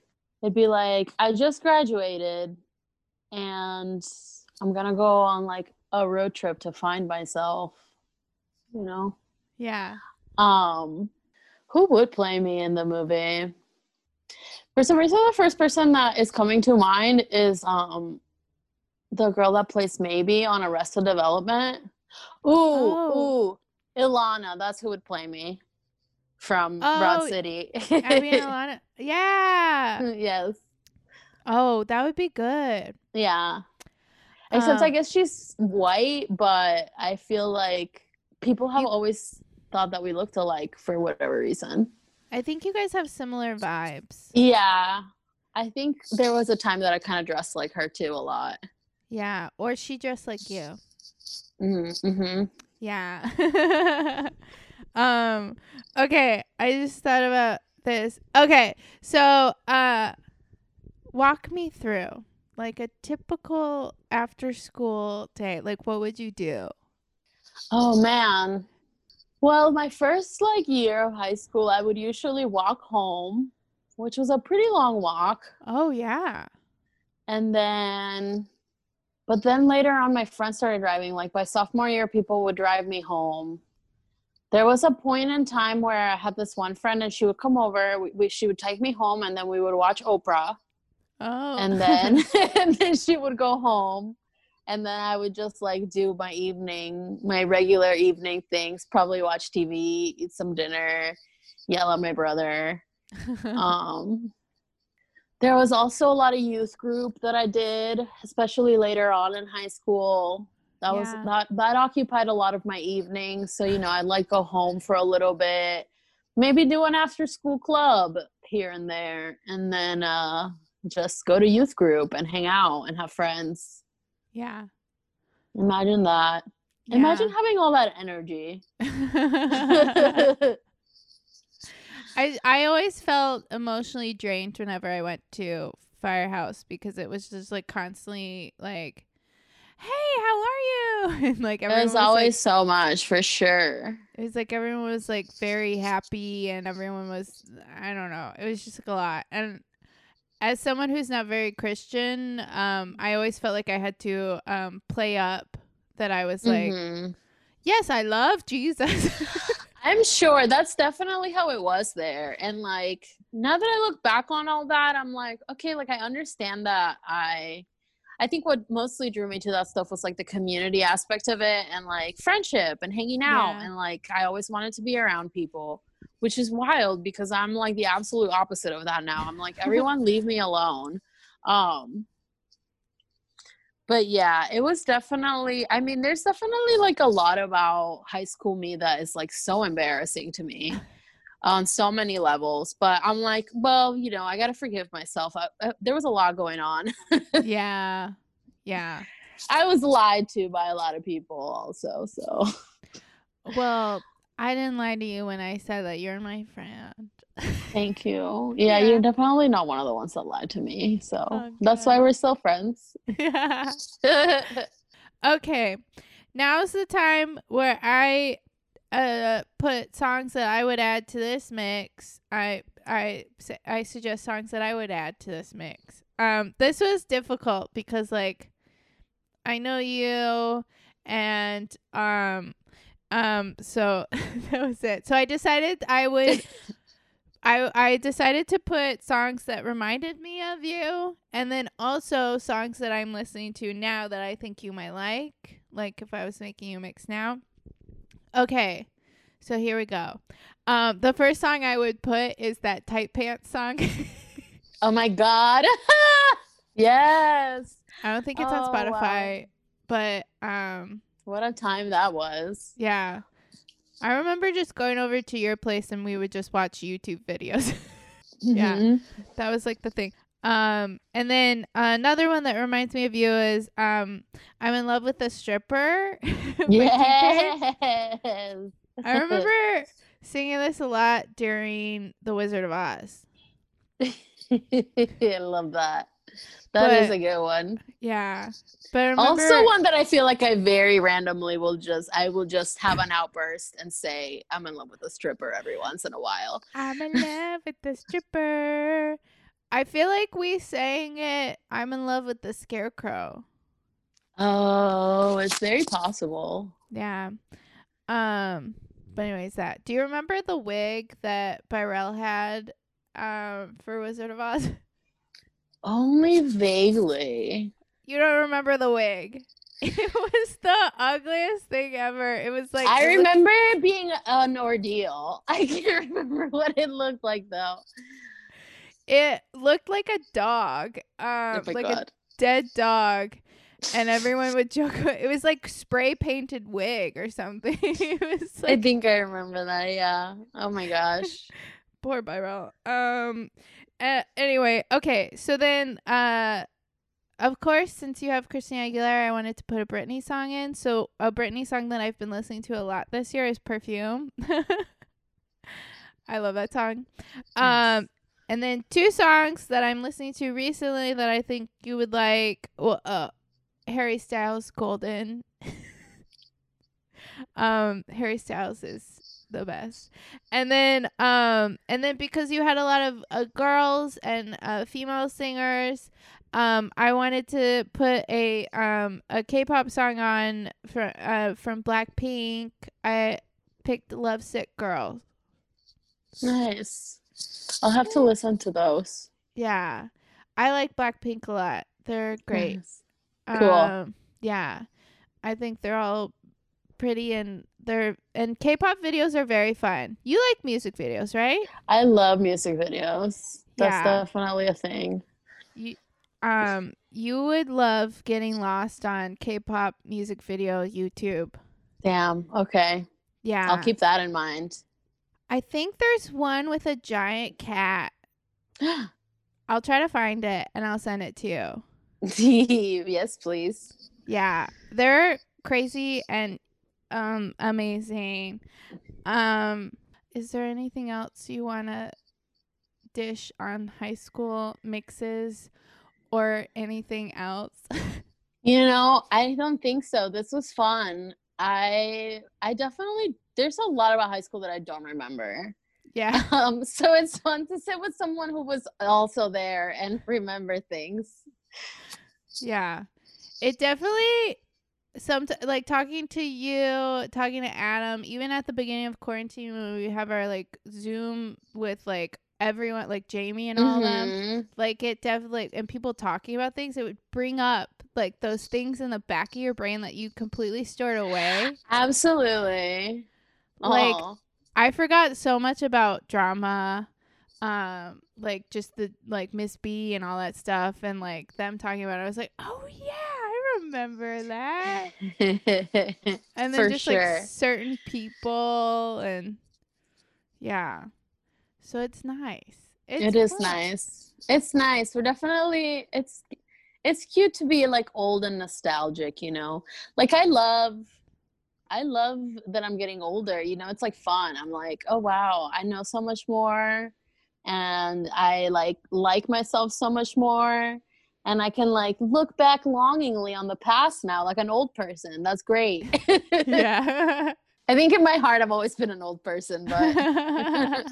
it'd be like I just graduated and I'm gonna go on like a road trip to find myself. You know? Yeah. Um who would play me in the movie? For some reason the first person that is coming to mind is um the girl that plays Maeby on Arrested Development. Ooh, Oh. ooh. Ilana, that's who would play me from Broad Oh, City. I mean, a lot of yeah. yes. Oh, that would be good. Yeah. Except I Um, guess she's white, but I feel like people have You- always thought that we looked alike for whatever reason. I think you guys have similar vibes. Yeah. I think there was a time that I kind of dressed like her too a lot. Yeah, or she dressed like you. hmm hmm Yeah. um okay, I just thought about this. Okay. So, uh walk me through like a typical after school day. Like what would you do? Oh man. Well, my first like year of high school, I would usually walk home, which was a pretty long walk. Oh yeah. And then but then later on my friends started driving. Like by sophomore year, people would drive me home. There was a point in time where I had this one friend and she would come over, we, we, she would take me home and then we would watch Oprah. Oh. and then and then she would go home and then i would just like do my evening my regular evening things probably watch tv eat some dinner yell at my brother. Um there was also a lot of youth group that i did especially later on in high school. That was that that occupied a lot of my evenings so you know i'd like go home for a little bit maybe do an after school club here and there and then uh just go to youth group and hang out and have friends yeah. imagine that imagine having all that energy I I always felt emotionally drained whenever I went to Firehouse because it was just like constantly like, "Hey, how are you?" and like everyone there's was, always like, so much for sure it was like everyone was like very happy and everyone was I don't know. It was just like a lot. And as someone who's not very Christian, um I always felt like I had to um play up that I was like, Mhm. "Yes, I love Jesus." I'm sure that's definitely how it was there. And like now that I look back on all that, I'm like, okay, like I understand that I I think what mostly drew me to that stuff was like the community aspect of it and like friendship and hanging out Yeah. and like I always wanted to be around people, which is wild because I'm like the absolute opposite of that now. I'm like everyone leave me alone. Um but yeah, it was definitely, I mean, there's definitely like a lot about high school me that is like so embarrassing to me on so many levels. But I'm like, well, you know, I got to forgive myself. I, uh, there was a lot going on. yeah. Yeah. I was lied to by a lot of people also. So Well, I didn't lie to you when I said that you're my friend. thank you. Yeah, Yeah. you're definitely not one of the ones that lied to me. So Oh, that's why we're still friends. yeah. Okay. Now's the time where I uh put songs that I would add to this mix. I I I suggest songs that I would add to this mix. Um this was difficult because like I know you and um um so that was it. So I decided I would I I decided to put songs that reminded me of you and then also songs that I'm listening to now that I think you might like. Like if I was making you a mix now. Okay. So here we go. Um the first song I would put is that tight pants song. oh my god. yes. I don't think it's Oh, on wow. Spotify, but um What a time that was. yeah. I remember just going over to your place and we would just watch YouTube videos. Yeah. Mhm. that was like the thing. Um, and then another one that reminds me of you is um, I'm in love with a stripper. Yes. I remember singing this a lot during The Wizard of Oz. I love that. That is But- a good one. Yeah, but remember, Also one that I feel like I very randomly will just I will just have an outburst and say I'm in love with a stripper every once in a while. I'm in love with the stripper. I feel like we sang it. I'm in love with the scarecrow. Oh, it's very possible. Yeah. Um. But anyways, that. Do you remember the wig that Byrell had, um, for Wizard of Oz? Only vaguely. You don't remember the wig? It was the ugliest thing ever. It was like I remember it being an ordeal. I can't remember what it looked like though. it looked like a dog, um, oh like a dead dog, and everyone would joke. It was like spray painted wig or something. it was I think I remember that, yeah. Oh my gosh. poor Byrell. Um. Uh, anyway, okay. So then, uh, of course, since you have Christina Aguilera, I wanted to put a Britney song in. So a Britney song that I've been listening to a lot this year is "Perfume." I love that song. Um, and then two songs that I'm listening to recently that I think you would like. Well, uh, Harry Styles, "Golden." um, Harry Styles is the best. And then, um, and then because you had a lot of uh, girls and uh, female singers, um, I wanted to put a um a K-pop song on from uh from Blackpink. I picked "Lovesick Girl." Nice. I'll have to listen to those. Yeah, I like Blackpink a lot. They're great. Nice. Cool. Um, yeah, I think they're all pretty and they're and K-pop videos are very fun. You like music videos, right? I love music videos. That's Yeah. definitely a thing. You um you would love getting lost on K-pop music video YouTube. Damn. Okay. Yeah. I'll keep that in mind. I think there's one with a giant cat. I'll try to find it and I'll send it to you. yes, please. Yeah, they're crazy and um amazing. Um is there anything else you want to dish on high school mixes or anything else? You know, I don't think so. This was fun. I I definitely there's a lot about high school that I don't remember. yeah. Um, so it's fun to sit with someone who was also there and remember things. Yeah. It definitely some like talking to you, talking to Adam, even at the beginning of quarantine when we have our like Zoom with like everyone like Jamie and all them. Mhm. like it definitely and people talking about things it would bring up like those things in the back of your brain that you completely stored away Absolutely. Like, i forgot so much about drama um like just the like miss b and all that stuff and like them talking about it i was like oh yeah i remember that and then For just sure. like certain people and yeah so it's nice it's It is nice. It's nice. We're definitely it's it's cute to be like old and nostalgic, you know. Like I love I love that I'm getting older, you know. It's like fun. I'm like, "Oh wow, I know so much more and I like like myself so much more and I can like look back longingly on the past now like an old person. That's great." yeah. I think in my heart I've always been an old person, but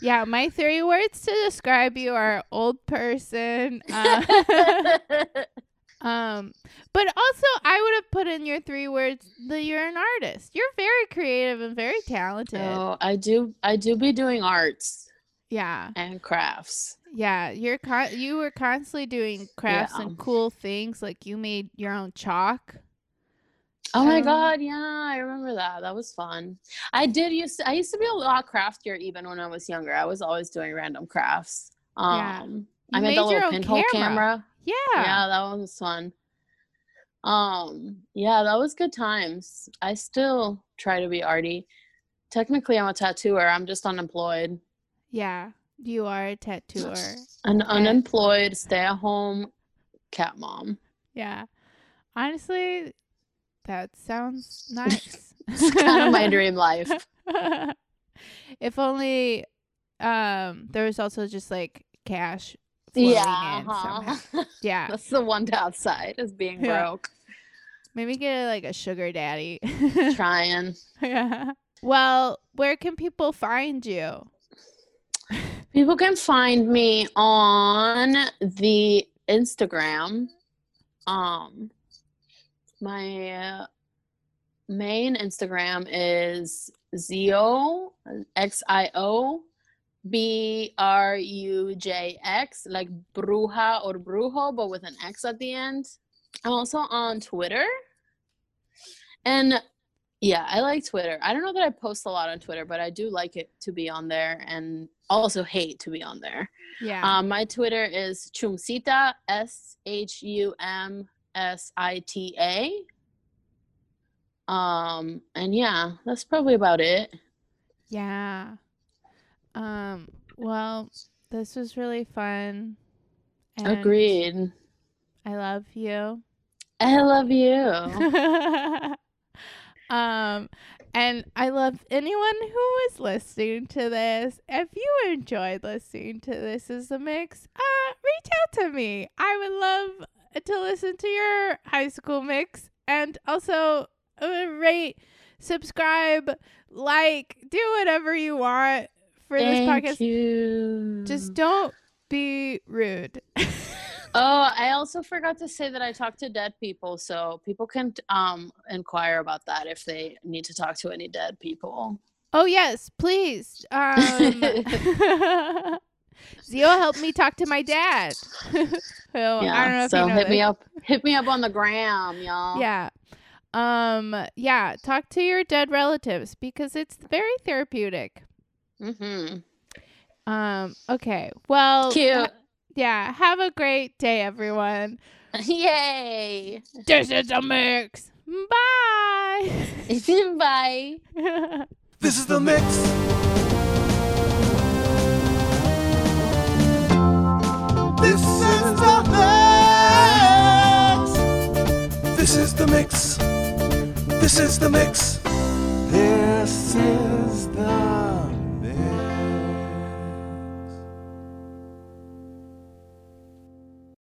yeah, my three words to describe you are old person. Uh, um, but also I would have put in your three words that you're an artist. You're very creative and very talented. Oh, I do I do be doing arts Yeah, and crafts. Yeah. You're con- you were constantly doing crafts Yeah. and cool things. Like you made your own chalk. Oh my Um, god, yeah, I remember that. That was fun. I did used to, I used to be a lot craftier even when I was younger. I was always doing random crafts. Um Yeah. I made, made the little pinhole camera. camera. Yeah. Yeah, that one was fun. Um, yeah, that was good times. I still try to be arty. Technically, I'm a tattooer. I'm just unemployed. Yeah. You are a tattooer. An unemployed, stay-at-home cat mom. Yeah. Honestly, that sounds nice. It's kind of my dream life. if only um there was also just like cash Yeah, in uh-huh. Yeah. that's the one downside is being Yeah. broke. Maybe get like a sugar daddy. Trying. yeah. Well, where can people find you? People can find me on the Instagram. Um, my uh, main Instagram is Zio X I O B R U J X, like bruja or brujo, but with an X at the end. I'm also on Twitter. And yeah, I like Twitter. I don't know that I post a lot on Twitter, but I do like it to be on there and also hate to be on there. Yeah. Um, my Twitter is Shumsita, S H U M S I T A. Um, and yeah, that's probably about it. yeah. Um, well, this was really fun. and Agreed. I love you. I love you. um and I love anyone who is listening to this. If you enjoyed listening to this as a mix, uh reach out to me. I would love to listen to your high school mix and also uh, rate, subscribe, like, do whatever you want for this podcast. you. Just don't be rude. Oh, I also forgot to say that I talk to dead people, so people can um inquire about that if they need to talk to any dead people. Oh yes, please. Um, Zio helped me talk to my dad. Who yeah. I don't know if so you know hit me up. Hit me up on the gram, y'all. Yeah. Um. Yeah. Talk to your dead relatives because it's very therapeutic. Mm-hmm. Um. Okay. Well. Cute. ha- yeah. Have a great day, everyone. Yay. This is a mix. Bye. Bye. This is the mix. This is the mix. This is the mix. This is the mix. This is the